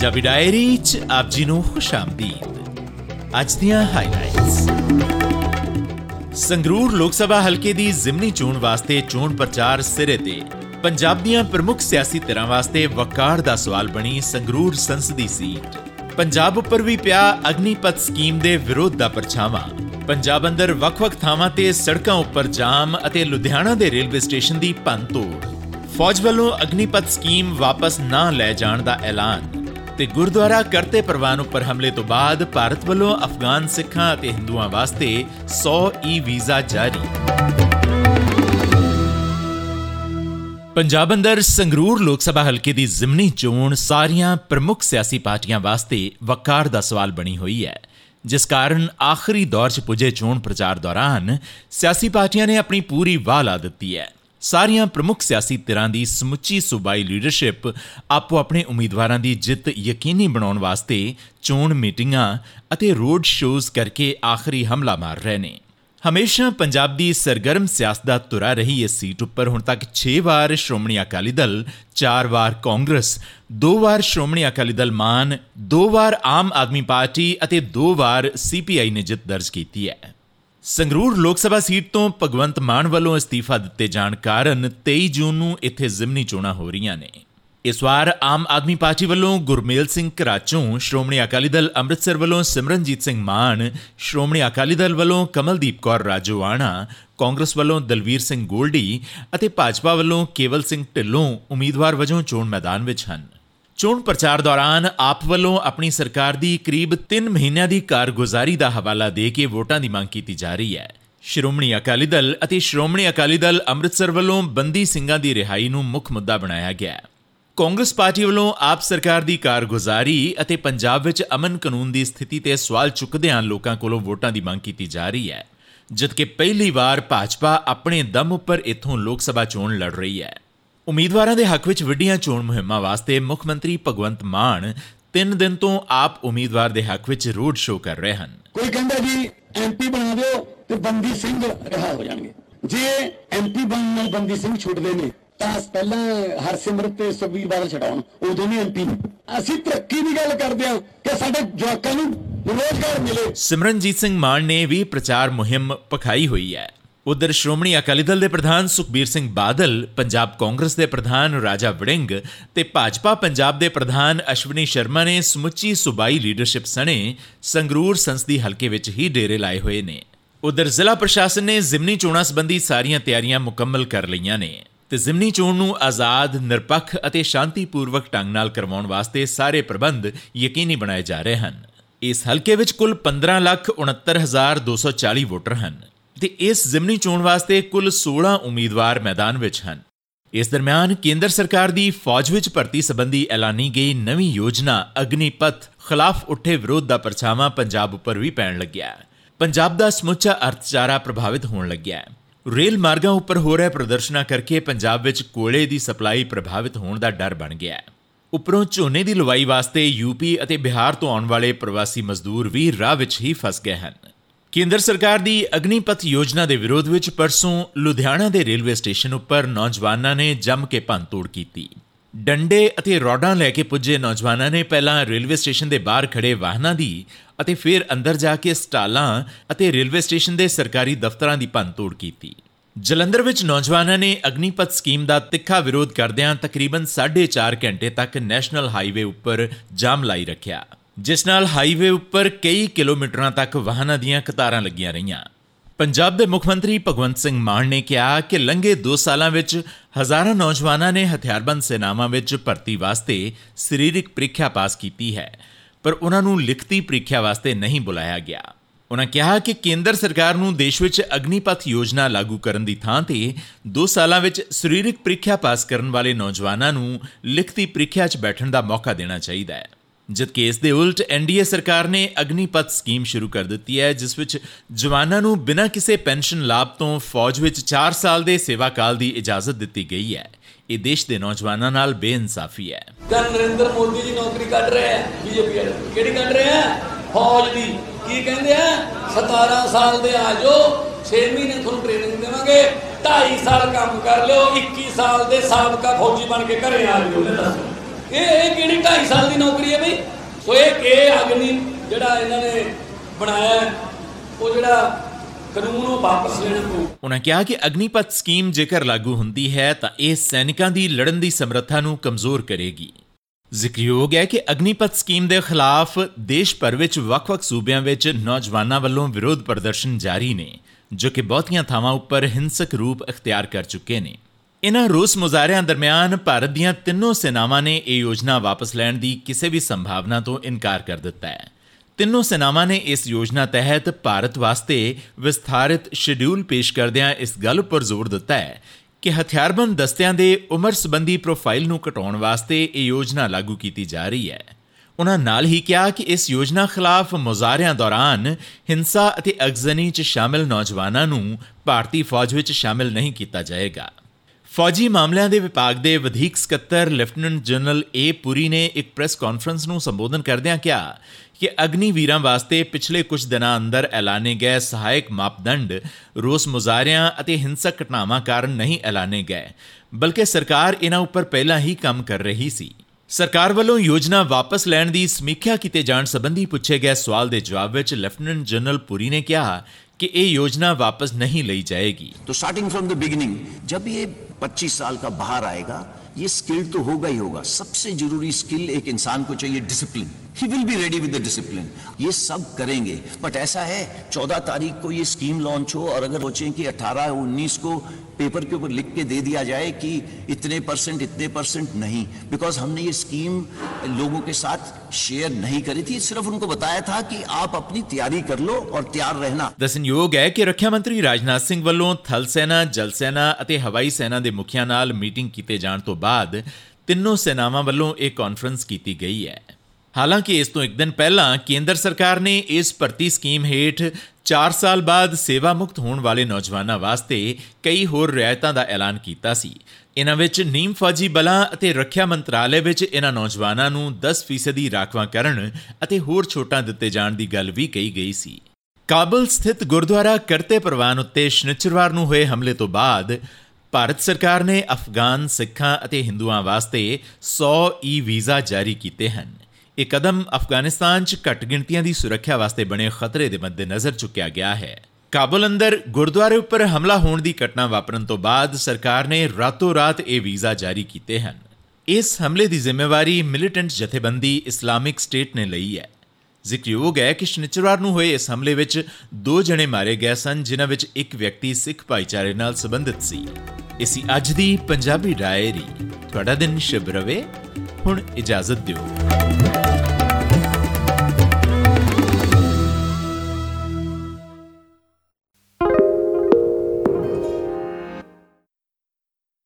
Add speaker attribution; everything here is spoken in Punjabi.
Speaker 1: ਪੰਜਾਬੀ ਡਾਇਰੀ ਚ ਆਪ ਜੀ ਨੂੰ ਖੁਸ਼ਾਮਦੀਦ। ਅੱਜ ਦੀਆਂ ਹਾਈਲਾਈਟਸ ਸੰਗਰੂਰ ਲੋਕ ਸਭਾ ਹਲਕੇ ਦੀ ਜ਼ਿਮਨੀ ਚੋਣ ਵਾਸਤੇ ਚੋਣ ਪ੍ਰਚਾਰ ਸਿਰੇ ਤੇ। ਪੰਜਾਬ ਦੀਆਂ ਪ੍ਰਮੁੱਖ ਸਿਆਸੀ ਧਿਰਾਂ ਵਾਸਤੇ ਵਕਾਰ ਦਾ ਸਵਾਲ ਬਣੀ ਸੰਗਰੂਰ ਸੰਸਦੀ ਸੀਟ। ਪੰਜਾਬ ਉੱਪਰ ਵੀ ਪਿਆ ਅਗਨੀਪਤ ਸਕੀਮ ਦੇ ਵਿਰੋਧ ਦਾ ਪਰਛਾਵਾਂ। ਪੰਜਾਬ ਅੰਦਰ ਵੱਖ-ਵੱਖ ਥਾਵਾਂ ਤੇ ਸੜਕਾਂ ਉੱਪਰ ਜਾਮ ਅਤੇ ਲੁਧਿਆਣਾ ਦੇ ਰੇਲਵੇ ਸਟੇਸ਼ਨ ਦੀ ਭੰਨਤੋੜ ਫੌਜ ਵੱਲੋਂ ਅਗਨੀਪਤ ਸਕੀਮ ਵਾਪਸ ਨਾ ਲੈ ਜਾਣ ਦਾ ਐਲਾਨ। ਤੇ ਗੁਰਦੁਆਰਾ ਕਰਤੇ ਪ੍ਰਵਾਨ ਉੱਪਰ ਹਮਲੇ ਤੋਂ ਬਾਅਦ ਭਾਰਤ ਵੱਲੋਂ ਅਫਗਾਨ ਸਿੱਖਾਂ ਅਤੇ ਹਿੰਦੂਆਂ ਵਾਸਤੇ 100 ਈ ਵੀਜ਼ਾ ਜਾਰੀ। ਪੰਜਾਬ ਅੰਦਰ ਸੰਗਰੂਰ ਲੋਕ ਸਭਾ ਹਲਕੇ ਦੀ ਜ਼ਿਮਨੀ ਚੋਣ ਸਾਰੀਆਂ ਪ੍ਰਮੁੱਖ ਸਿਆਸੀ ਪਾਰਟੀਆਂ ਵਾਸਤੇ ਵਕਾਰ ਦਾ ਸਵਾਲ ਬਣੀ ਹੋਈ ਹੈ। ਜਿਸ ਕਾਰਨ ਆਖਰੀ ਦੌਰ 'ਚ ਪੁੱਜੇ ਚੋਣ ਪ੍ਰਚਾਰ ਦੌਰਾਨ ਸਿਆਸੀ ਪਾਰਟੀਆਂ ਨੇ ਆਪਣੀ ਪੂਰੀ ਵਾਹ ਲਾ ਦਿੱਤੀ ਹੈ। ਸਾਰੀਆਂ ਪ੍ਰਮੁੱਖ ਸਿਆਸੀ ਧਿਰਾਂ ਦੀ ਸਮੁੱਚੀ ਸੂਬਾਈ ਲੀਡਰਸ਼ਿਪ ਆਪੋ ਆਪਣੇ ਉਮੀਦਵਾਰਾਂ ਦੀ ਜਿੱਤ ਯਕੀਨੀ ਬਣਾਉਣ ਵਾਸਤੇ ਚੋਣ ਮੀਟਿੰਗਾਂ ਅਤੇ ਰੋਡ ਸ਼ੋਜ਼ ਕਰਕੇ ਆਖਰੀ ਹਮਲਾ ਮਾਰ ਰਹੇ ਨੇ। ਹਮੇਸ਼ਾ ਪੰਜਾਬ ਦੀ ਸਰਗਰਮ ਸਿਆਸਤ ਦਾ ਤੁਰਾ ਰਹੀ ਇਸ ਸੀਟ ਉੱਪਰ ਹੁਣ ਤੱਕ 6 ਵਾਰ ਸ਼੍ਰੋਮਣੀ ਅਕਾਲੀ ਦਲ 4 ਵਾਰ ਕਾਂਗਰਸ 2 ਵਾਰ ਸ਼੍ਰੋਮਣੀ ਅਕਾਲੀ ਦਲ ਮਾਨ 2 ਵਾਰ ਆਮ ਆਦਮੀ ਪਾਰਟੀ ਅਤੇ 2 ਵਾਰ ਸੀਪੀਆਈ ਨੇ ਜਿੱਤ ਦਰਜ ਕੀਤੀ ਹੈ। ਸੰਗਰੂਰ ਲੋਕ ਸਭਾ ਸੀਟ ਤੋਂ ਭਗਵੰਤ ਮਾਨ ਵੱਲੋਂ ਅਸਤੀਫਾ ਦਿੱਤੇ ਜਾਣ ਕਾਰਨ 23 ਜੂਨ ਨੂੰ ਇੱਥੇ ਜ਼ਿਮਨੀ ਚੋਣਾਂ ਹੋ ਰਹੀਆਂ ਨੇ। ਇਸ ਵਾਰ ਆਮ ਆਦਮੀ ਪਾਰਟੀ ਵੱਲੋਂ ਗੁਰਮੇਲ ਸਿੰਘ ਕਰਾਚੋਂ ਸ਼੍ਰੋਮਣੀ ਅਕਾਲੀ ਦਲ ਅੰਮ੍ਰਿਤਸਰ ਵੱਲੋਂ ਸਿਮਰਨਜੀਤ ਸਿੰਘ ਮਾਨ, ਸ਼੍ਰੋਮਣੀ ਅਕਾਲੀ ਦਲ ਵੱਲੋਂ ਕਮਲਦੀਪ ਕੌਰ ਰਾਜੋਆਣਾ, ਕਾਂਗਰਸ ਵੱਲੋਂ ਦਲਵੀਰ ਸਿੰਘ ਗੋਲਡੀ ਅਤੇ ਭਾਜਪਾ ਵੱਲੋਂ ਕੇਵਲ ਸਿੰਘ ਢਿੱਲੋਂ ਉਮੀਦਵਾਰ ਵਜੋਂ ਚੋਣ ਮੈਦਾਨ ਵਿੱਚ ਹਨ। ਚੋਣ ਪ੍ਰਚਾਰ ਦੌਰਾਨ ਆਪ ਵੱਲੋਂ ਆਪਣੀ ਸਰਕਾਰ ਦੀ ਕਰੀਬ 3 ਮਹੀਨਿਆਂ ਦੀ ਕਾਰਗੁਜ਼ਾਰੀ ਦਾ ਹਵਾਲਾ ਦੇ ਕੇ ਵੋਟਾਂ ਦੀ ਮੰਗ ਕੀਤੀ ਜਾ ਰਹੀ ਹੈ। ਸ਼੍ਰੋਮਣੀ ਅਕਾਲੀ ਦਲ ਅਤੇ ਸ਼੍ਰੋਮਣੀ ਅਕਾਲੀ ਦਲ ਅੰਮ੍ਰਿਤਸਰ ਵੱਲੋਂ ਬੰਦੀ ਸਿੰਘਾਂ ਦੀ ਰਿਹਾਈ ਨੂੰ ਮੁੱਖ ਮੁੱਦਾ ਬਣਾਇਆ ਗਿਆ ਹੈ। ਕਾਂਗਰਸ ਪਾਰਟੀ ਵੱਲੋਂ ਆਪ ਸਰਕਾਰ ਦੀ ਕਾਰਗੁਜ਼ਾਰੀ ਅਤੇ ਪੰਜਾਬ ਵਿੱਚ ਅਮਨ ਕਾਨੂੰਨ ਦੀ ਸਥਿਤੀ ਤੇ ਸਵਾਲ ਚੁੱਕਦਿਆਂ ਲੋਕਾਂ ਕੋਲੋਂ ਵੋਟਾਂ ਦੀ ਮੰਗ ਕੀਤੀ ਜਾ ਰਹੀ ਹੈ, ਜਦਕਿ ਪਹਿਲੀ ਵਾਰ ਭਾਜਪਾ ਆਪਣੇ ਦਮ ਉੱਪਰ ਇਥੋਂ ਲੋਕ ਸਭਾ ਚੋਣ ਲੜ ਰਹੀ ਹੈ। ਉਮੀਦਵਾਰਾਂ ਦੇ ਹੱਕ ਵਿੱਚ ਵੱਡੀਆਂ ਚੋਣ ਮੁਹਿੰਮਾਂ ਵਾਸਤੇ ਮੁੱਖ ਮੰਤਰੀ ਭਗਵੰਤ ਮਾਨ 3 ਦਿਨ ਤੋਂ ਆਪ ਉਮੀਦਵਾਰ ਦੇ ਹੱਕ ਵਿੱਚ ਰੋਡ ਸ਼ੋਅ ਕਰ ਰਹੇ ਹਨ।
Speaker 2: ਕੋਈ ਕਹਿੰਦਾ ਜੀ ਐਮਪੀ ਬਣਾ ਦਿਓ ਤੇ ਬੰਦੀ ਸਿੰਘ ਰਿਹਾ ਹੋ ਜਾਣਗੇ। ਜੇ ਐਮਪੀ ਬਣਨ ਨਾਲ ਬੰਦੀ ਸਿੰਘ ਛੁੱਟਦੇ ਨੇ ਤਾਂ ਪਹਿਲਾਂ ਹਰਸਿਮਰਤ ਤੇ ਸੁਖਬੀਰ ਬਾਦਲ ਛਡਾਉਣ ਉਦੋਂ ਨਹੀਂ ਐਮਪੀ ਅਸੀਂ ਤਰੱਕੀ ਦੀ ਗੱਲ ਕਰਦੇ ਹਾਂ ਕਿ ਸਾਡੇ ਜਵਾਕਾਂ ਨੂੰ ਰੋਜ਼ਗਾਰ ਮਿਲੇ।
Speaker 1: ਸਿਮਰਨਜੀਤ ਸਿੰਘ ਮਾਨ ਨੇ ਵੀ ਪ੍ਰਚਾਰ ਮੁਹਿੰਮ ਪਖਾਈ ਹੋਈ ਹੈ। ਉਧਰ ਸ਼੍ਰੋਮਣੀ ਅਕਾਲੀ ਦਲ ਦੇ ਪ੍ਰਧਾਨ ਸੁਖਬੀਰ ਸਿੰਘ ਬਾਦਲ, ਪੰਜਾਬ ਕਾਂਗਰਸ ਦੇ ਪ੍ਰਧਾਨ ਰਾਜਾ ਵੜਿੰਗ ਤੇ ਭਾਜਪਾ ਪੰਜਾਬ ਦੇ ਪ੍ਰਧਾਨ ਅਸ਼ਵਨੀ ਸ਼ਰਮਾ ਨੇ ਸਮੁੱਚੀ ਸੁਬਾਈ ਲੀਡਰਸ਼ਿਪ ਸਣੇ ਸੰਗਰੂਰ ਸੰਸਦੀ ਹਲਕੇ ਵਿੱਚ ਹੀ ਡੇਰੇ ਲਾਏ ਹੋਏ ਨੇ। ਉਧਰ ਜ਼ਿਲ੍ਹਾ ਪ੍ਰਸ਼ਾਸਨ ਨੇ ਜ਼ਿਮਨੀ ਚੋਣਾਂ ਸੰਬੰਧੀ ਸਾਰੀਆਂ ਤਿਆਰੀਆਂ ਮੁਕੰਮਲ ਕਰ ਲਈਆਂ ਨੇ ਤੇ ਜ਼ਿਮਨੀ ਚੋਣ ਨੂੰ ਆਜ਼ਾਦ, ਨਿਰਪੱਖ ਅਤੇ ਸ਼ਾਂਤੀਪੂਰਵਕ ਢੰਗ ਨਾਲ ਕਰਵਾਉਣ ਵਾਸਤੇ ਸਾਰੇ ਪ੍ਰਬੰਧ ਯਕੀਨੀ ਬਣਾਏ ਜਾ ਰਹੇ ਹਨ। ਇਸ ਹਲਕੇ ਵਿੱਚ ਕੁੱਲ 1569240 ਵੋਟਰ ਹਨ। ਤੇ ਇਸ ਜ਼ਿਮਨੀ ਚੋਣ ਵਾਸਤੇ ਕੁੱਲ 16 ਉਮੀਦਵਾਰ ਮੈਦਾਨ ਵਿੱਚ ਹਨ। ਇਸ ਦਰਮਿਆਨ ਕੇਂਦਰ ਸਰਕਾਰ ਦੀ ਫੌਜ ਵਿੱਚ ਭਰਤੀ ਸੰਬੰਧੀ ਐਲਾਨੀ ਗਈ ਨਵੀਂ ਯੋਜਨਾ ਅਗਨੀਪਥ ਖਿਲਾਫ ਉੱਠੇ ਵਿਰੋਧ ਦਾ ਪਰਛਾਵਾਂ ਪੰਜਾਬ ਉੱਪਰ ਵੀ ਪੈਣ ਲੱਗਿਆ ਪੰਜਾਬ ਦਾ ਸਮੁੱਚਾ ਅਰਥਚਾਰਾ ਪ੍ਰਭਾਵਿਤ ਹੋਣ ਲੱਗਿਆ ਰੇਲ ਮਾਰਗਾਂ ਉੱਪਰ ਹੋ ਰਹੇ ਪ੍ਰਦਰਸ਼ਨਾਂ ਕਰਕੇ ਪੰਜਾਬ ਵਿੱਚ ਕੋਲੇ ਦੀ ਸਪਲਾਈ ਪ੍ਰਭਾਵਿਤ ਹੋਣ ਦਾ ਡਰ ਬਣ ਗਿਆ ਉੱਪਰੋਂ ਝੋਨੇ ਦੀ ਲਵਾਈ ਵਾਸਤੇ ਯੂਪੀ ਅਤੇ ਬਿਹਾਰ ਤੋਂ ਆਉਣ ਵਾਲੇ ਪ੍ਰਵਾਸੀ ਮਜ਼ਦੂਰ ਵੀ ਰਾਹ ਵਿੱਚ ਹੀ ਫਸ ਗਏ ਹਨ। ਕੇਂਦਰ ਸਰਕਾਰ ਦੀ ਅਗਨੀਪਥ ਯੋਜਨਾ ਦੇ ਵਿਰੋਧ ਵਿੱਚ ਪਰਸੋਂ ਲੁਧਿਆਣਾ ਦੇ ਰੇਲਵੇ ਸਟੇਸ਼ਨ ਉੱਪਰ ਨੌਜਵਾਨਾਂ ਨੇ ਜੰਮ ਕੇ ਭੰਨਤੋੜ ਕੀਤੀ। ਡੰਡੇ ਅਤੇ ਰੋਡਾਂ ਲੈ ਕੇ ਪੁੱਜੇ ਨੌਜਵਾਨਾਂ ਨੇ ਪਹਿਲਾਂ ਰੇਲਵੇ ਸਟੇਸ਼ਨ ਦੇ ਬਾਹਰ ਖੜੇ ਵਾਹਨਾਂ ਦੀ ਅਤੇ ਫਿਰ ਅੰਦਰ ਜਾ ਕੇ ਸਟਾਲਾਂ ਅਤੇ ਰੇਲਵੇ ਸਟੇਸ਼ਨ ਦੇ ਸਰਕਾਰੀ ਦਫ਼ਤਰਾਂ ਦੀ ਭੰਨਤੋੜ ਕੀਤੀ। ਜਲੰਧਰ ਵਿੱਚ ਨੌਜਵਾਨਾਂ ਨੇ ਅਗਨੀਪਥ ਸਕੀਮ ਦਾ ਤਿੱਖਾ ਵਿਰੋਧ ਕਰਦਿਆਂ ਤਕਰੀਬਨ 4.5 ਘੰਟੇ ਤੱਕ ਨੈਸ਼ਨਲ ਹਾਈਵੇ ਉੱਪਰ ਜਾਮ ਲਾਈ ਰੱਖਿਆ। ਜਿਸ ਨਾਲ ਹਾਈਵੇ ਉੱਪਰ ਕਈ ਕਿਲੋਮੀਟਰਾਂ ਤੱਕ ਵਾਹਨਾਂ ਦੀਆਂ ਕਤਾਰਾਂ ਲੱਗੀਆਂ ਰਹੀਆਂ। ਪੰਜਾਬ ਦੇ ਮੁੱਖ ਮੰਤਰੀ ਭਗਵੰਤ ਸਿੰਘ ਮਾਨ ਨੇ ਕਿਹਾ ਕਿ ਲੰਘੇ 2 ਸਾਲਾਂ ਵਿੱਚ ਹਜ਼ਾਰਾਂ ਨੌਜਵਾਨਾਂ ਨੇ ਹਥਿਆਰਬੰਦ ਸੈਨਾਵਾਂ ਵਿੱਚ ਭਰਤੀ ਵਾਸਤੇ ਸਰੀਰਕ ਪ੍ਰੀਖਿਆ ਪਾਸ ਕੀਤੀ ਹੈ, ਪਰ ਉਹਨਾਂ ਨੂੰ ਲਿਖਤੀ ਪ੍ਰੀਖਿਆ ਵਾਸਤੇ ਨਹੀਂ ਬੁਲਾਇਆ ਗਿਆ। ਉਹਨਾਂ ਕਿਹਾ ਕਿ ਕੇਂਦਰ ਸਰਕਾਰ ਨੂੰ ਦੇਸ਼ ਵਿੱਚ ਅਗਨੀਪਥ ਯੋਜਨਾ ਲਾਗੂ ਕਰਨ ਦੀ ਥਾਂ ਤੇ 2 ਸਾਲਾਂ ਵਿੱਚ ਸਰੀਰਕ ਪ੍ਰੀਖਿਆ ਪਾਸ ਕਰਨ ਵਾਲੇ ਨੌਜਵਾਨਾਂ ਨੂੰ ਲਿਖਤੀ ਪ੍ਰੀਖਿਆ 'ਚ ਬੈਠਣ ਦਾ ਮੌਕਾ ਦੇਣਾ ਚਾਹੀਦਾ ਹੈ। ਜਦਕਿ ਇਸ ਦੇ ਉਲਟ ਐਨਡੀਏ ਸਰਕਾਰ ਨੇ ਅਗਨੀਪਥ ਸਕੀਮ ਸ਼ੁਰੂ ਕਰ ਦਿੱਤੀ ਹੈ, ਜਿਸ ਵਿੱਚ ਜਵਾਨਾਂ ਨੂੰ ਬਿਨਾਂ ਕਿਸੇ ਪੈਨਸ਼ਨ ਲਾਭ ਤੋਂ ਫੌਜ ਵਿੱਚ 4 ਸਾਲ ਦੇ ਸੇਵਾ ਕਾਲ ਦੀ ਇਜਾਜ਼ਤ ਦਿੱਤੀ ਗਈ ਹੈ। ਇਹ ਦੇਸ਼ ਦੇ ਨੌਜਵਾਨਾਂ ਨਾਲ ਬੇਇਨਸਾਫੀ ਹੈ।
Speaker 3: ਤਾਂ ਨਰਿੰਦਰ ਮੋਦੀ ਜੀ ਨੌਕਰੀ ਕੱਢ ਰਹੇ ਆ ਬੀਜੇਪੀ ਵਾਲੇ ਕਿਹੜੀ ਕੱਢ ਰਹੇ ਆ ਫੌਜ ਦੀ। ਕੀ ਕਹਿੰਦੇ ਆ 17 ਸਾਲ ਦੇ ਆ ਜਾਓ 6 ਮਹੀਨੇ ਤੁਹਾਨੂੰ ਟ੍ਰੇਨਿੰਗ ਦੇਵਾਂਗੇ 2.5 ਸਾਲ ਕੰਮ ਕਰ ਲਿਓ 21 ਸਾਲ ਦੇ ਸਾਬਕਾ ਫੌਜੀ ਬਣ ਕੇ ਘਰੇ ਆ ਜਿਓ। ਨੇ ਦੱਸੋ। ਇਹ ਇਹ ਕਿਹੜੀ 2.5 ਸਾਲ ਦੀ ਨੌਕਰੀ ਹੈ ਬਈ? ਸੋ ਇਹ ਇਹ ਅਗਨੀ ਜਿਹੜਾ ਇਹਨਾਂ ਨੇ ਬਣਾਇਆ ਉਹ ਜਿਹੜਾ ਕਾਨੂੰਨ ਉਹ ਵਾਪਸ ਲੈਣਾ ਪਊ।
Speaker 1: ਉਹਨਾਂ ਕਿਹਾ ਕਿ ਅਗਨੀਪਥ ਸਕੀਮ ਜੇਕਰ ਲਾਗੂ ਹੁੰਦੀ ਹੈ, ਤਾਂ ਇਹ ਸੈਨਿਕਾਂ ਦੀ ਲੜਨ ਦੀ ਸਮਰੱਥਾ ਨੂੰ ਕਮਜ਼ੋਰ ਕਰੇਗੀ। ਜ਼ਿਕਰਯੋਗ ਹੈ ਕਿ ਅਗਨੀਪਥ ਸਕੀਮ ਦੇ ਖਿਲਾਫ ਦੇਸ਼ ਭਰ ਵਿੱਚ ਵੱਖ-ਵੱਖ ਸੂਬਿਆਂ ਵਿੱਚ ਨੌਜਵਾਨਾਂ ਵੱਲੋਂ ਵਿਰੋਧ ਪ੍ਰਦਰਸ਼ਨ ਜਾਰੀ ਨੇ, ਜੋ ਕਿ ਬਹੁਤੀਆਂ ਥਾਵਾਂ ਉੱਪਰ ਹਿੰਸਕ ਰੂਪ ਅਖਤਿਆਰ ਕਰ ਚੁੱਕੇ ਨੇ। ਇਨ੍ਹਾਂ ਰੋਸ ਮੁਜ਼ਾਹਰਿਆਂ ਦਰਮਿਆਨ ਭਾਰਤ ਦੀਆਂ ਤਿੰਨੋਂ ਸੈਨਾਵਾਂ ਨੇ ਇਹ ਯੋਜਨਾ ਵਾਪਸ ਲੈਣ ਦੀ ਕਿਸੇ ਵੀ ਸੰਭਾਵਨਾ ਤੋਂ ਇਨਕਾਰ ਕਰ ਦਿੱਤਾ ਹੈ। ਤਿੰਨੋਂ ਸੈਨਾਵਾਂ ਨੇ ਇਸ ਯੋਜਨਾ ਤਹਿਤ ਭਾਰਤ ਵਾਸਤੇ ਵਿਸਥਾਰਿਤ ਸ਼ਡਿਊਲ ਪੇਸ਼ ਕਰਦਿਆਂ ਇਸ ਗੱਲ ਉੱਪਰ ਜ਼ੋਰ ਦਿੱਤਾ ਹੈ ਕਿ ਹਥਿਆਰਬੰਦ ਦਸਤਿਆਂ ਦੇ ਉਮਰ ਸੰਬੰਧੀ ਪ੍ਰੋਫਾਈਲ ਨੂੰ ਘਟਾਉਣ ਵਾਸਤੇ ਇਹ ਯੋਜਨਾ ਲਾਗੂ ਕੀਤੀ ਜਾ ਰਹੀ ਹੈ। ਉਹਨਾਂ ਨਾਲ ਹੀ ਕਿਹਾ ਕਿ ਇਸ ਯੋਜਨਾ ਖਿਲਾਫ ਮੁਜ਼ਾਹਰਿਆਂ ਦੌਰਾਨ ਹਿੰਸਾ ਅਤੇ ਅਗਜ਼ਨੀ 'ਚ ਸ਼ਾਮਿਲ ਨੌਜਵਾਨਾਂ ਨੂੰ ਭਾਰਤੀ ਫੌਜ ਵਿੱਚ ਸ਼ਾਮਿਲ ਨਹੀਂ ਕੀਤਾ ਜਾਏਗਾ। ਫੌਜੀ ਮਾਮਲਿਆਂ ਦੇ ਵਿਭਾਗ ਦੇ ਵਧੀਕ ਸਕੱਤਰ ਲੈਫਟੀਨੈਂਟ ਜਨਰਲ ਏ ਪੁਰੀ ਨੇ ਇੱਕ ਪ੍ਰੈਸ ਕਾਨਫਰੰਸ ਨੂੰ ਸੰਬੋਧਨ ਕਰਦਿਆਂ ਕਿਹਾ ਕਿ ਅਗਨੀ ਵੀਰਾਂ ਵਾਸਤੇ ਪਿਛਲੇ ਕੁਝ ਦਿਨਾਂ ਅੰਦਰ ਐਲਾਨੇ ਗਏ ਸਹਾਇਕ ਮਾਪਦੰਡ ਰੋਸ ਮੁਜ਼ਾਰਿਆਂ ਅਤੇ ਹਿੰਸਕ ਘਟਨਾਵਾਂ ਕਾਰਨ ਨਹੀਂ ਐਲਾਨੇ ਗਏ, ਬਲਕਿ ਸਰਕਾਰ ਇਹਨਾਂ ਉੱਪਰ ਪਹਿਲਾਂ ਹੀ ਕੰਮ ਕਰ ਰਹੀ ਸੀ ਸਰਕਾਰ ਵੱਲੋਂ ਯੋਜਨਾ ਵਾਪਸ ਲੈਣ ਦੀ ਸਮੀਖਿਆ ਕੀਤੇ ਜਾਣ ਸੰਬੰਧੀ ਪੁੱਛੇ ਗਏ ਸਵਾਲ ਦੇ ਜਵਾਬ ਵਿੱਚ ਲੈਫਟੀਨੈਂਟ ਜਨਰਲ ਪੁਰੀ ਨੇ ਕਿਹਾ ਕਿ ਇਹ ਯੋਜਨਾ ਵਾਪਸ ਨਹੀਂ ਲਈ ਜਾਏਗੀ।
Speaker 4: ਤੋ ਸਟਾਰਟਿੰਗ ਫਰਮ ਦ ਬਿਗਨਿੰਗ ਜਬ ਇਹ 25 साल का बाहर आएगा ये स्किल तो होगा ही होगा सबसे जरूरी स्किल एक इंसान को चाहिए discipline he will be ready with the discipline ये सब करेंगे बट ऐसा है 14 तारीख को ये स्कीम लॉन्च हो और अगर सोचें कि 18 19 को पेपर के ऊपर लिख के दे दिया जाए कि इतने परसेंट इतने परसेंट नहीं बिकॉज हमने ये स्कीम लोगों के साथ शेयर नहीं करी थी सिर्फ उनको बताया था कि आप अपनी तैयारी कर लो और तैयार रहना
Speaker 1: ਦੱਸਣਯੋਗ ਹੈ ਕਿ ਰੱਖਿਆ ਮੰਤਰੀ ਰਾਜਨਾਥ ਸਿੰਘ ਵੱਲੋਂ ਥਲ ਸੈਨਾ ਜਲ ਸੈਨਾ ਅਤੇ ਹਵਾਈ ਸੈਨਾ ਦੇ ਮੁਖੀਆਂ ਨਾਲ ਮੀਟਿੰਗ ਕੀਤੇ ਜਾਣ ਤੋਂ ਬਾਅਦ ਤਿੰਨੋਂ ਸੈਨਾਵਾਂ ਵੱਲੋਂ ਇਹ ਕਾਨਫਰੰਸ ਕੀਤੀ ਗਈ ਹੈ ਹਾਲਾਂਕਿ ਇਸ ਤੋਂ ਇੱਕ ਦਿਨ ਪਹਿਲਾਂ ਕੇਂਦਰ ਸਰਕਾਰ ਨੇ ਇਸ ਭਰਤੀ ਸਕੀਮ ਹੇਠ 4 ਸਾਲ ਬਾਅਦ ਸੇਵਾ ਮੁਕਤ ਹੋਣ ਵਾਲੇ ਨੌਜਵਾਨਾਂ ਵਾਸਤੇ ਕਈ ਹੋਰ ਰਿਆਇਤਾਂ ਦਾ ਐਲਾਨ ਕੀਤਾ ਸੀ। ਇਹਨਾਂ ਵਿੱਚ ਨੀਮ ਫੌਜੀ ਬਲਾਂ ਅਤੇ ਰੱਖਿਆ ਮੰਤਰਾਲੇ ਵਿੱਚ ਇਹਨਾਂ ਨੌਜਵਾਨਾਂ ਨੂੰ 10% ਦੀ ਰਾਖਵਾਂਕਰਨ ਅਤੇ ਹੋਰ ਛੋਟਾਂ ਦਿੱਤੇ ਜਾਣ ਦੀ ਗੱਲ ਵੀ ਕਹੀ ਗਈ ਸੀ। ਕਾਬਲ ਸਥਿਤ ਗੁਰਦੁਆਰਾ ਕਰਤੇ ਪ੍ਰਵਾਨ ਉੱਤੇ ਸ਼ਨੀਚਰਵਾਰ ਨੂੰ ਹੋਏ ਹਮਲੇ ਤੋਂ ਬਾਅਦ ਭਾਰਤ ਸਰਕਾਰ ਨੇ ਅਫਗਾਨ, ਸਿੱਖਾਂ ਅਤੇ ਹਿੰਦੂਆਂ ਵਾਸਤੇ 100 ਈ ਵੀਜ਼ਾ ਜਾਰੀ ਕੀਤੇ ਹਨ। ਇਹ ਕਦਮ ਅਫਗਾਨਿਸਤਾਨ 'ਚ ਘੱਟ ਗਿਣਤੀਆਂ ਦੀ ਸੁਰੱਖਿਆ ਵਾਸਤੇ ਬਣੇ ਖਤਰੇ ਦੇ ਮੱਦੇਨਜ਼ਰ ਚੁੱਕਿਆ ਗਿਆ ਹੈ। ਕਾਬਲ ਅੰਦਰ ਗੁਰਦੁਆਰੇ ਉੱਪਰ ਹਮਲਾ ਹੋਣ ਦੀ ਘਟਨਾ ਵਾਪਰਨ ਤੋਂ ਬਾਅਦ ਸਰਕਾਰ ਨੇ ਰਾਤੋਂ ਰਾਤ ਇਹ ਵੀਜ਼ਾ ਜਾਰੀ ਕੀਤੇ ਹਨ। ਇਸ ਹਮਲੇ ਦੀ ਜ਼ਿੰਮੇਵਾਰੀ ਮਿਲੀਟੈਂਟ ਜਥੇਬੰਦੀ ਇਸਲਾਮਿਕ ਸਟੇਟ ਨੇ ਲਈ ਹੈ। ਜ਼ਿਕਰਯੋਗ ਹੈ ਕਿ ਸ਼ਨੀਚਰਵਾਰ ਨੂੰ ਹੋਏ ਇਸ ਹਮਲੇ ਵਿੱਚ ਦੋ ਜਣੇ ਮਾਰੇ ਗਏ ਸਨ, ਜਿਨ੍ਹਾਂ ਵਿੱਚ ਇੱਕ ਵਿਅਕਤੀ ਸਿੱਖ ਭਾਈਚਾਰੇ ਨਾਲ ਸੰਬੰਧਿਤ ਸੀ। ਇਸੀ ਅੱਜ ਦੀ ਪੰਜਾਬੀ ਡਾਇਰੀ। ਤੁਹਾਡਾ ਦਿਨ ਸ਼ੁਭ ਰਵੇ। ਹੁਣ ਇਜਾਜ਼ਤ ਦਿਓ।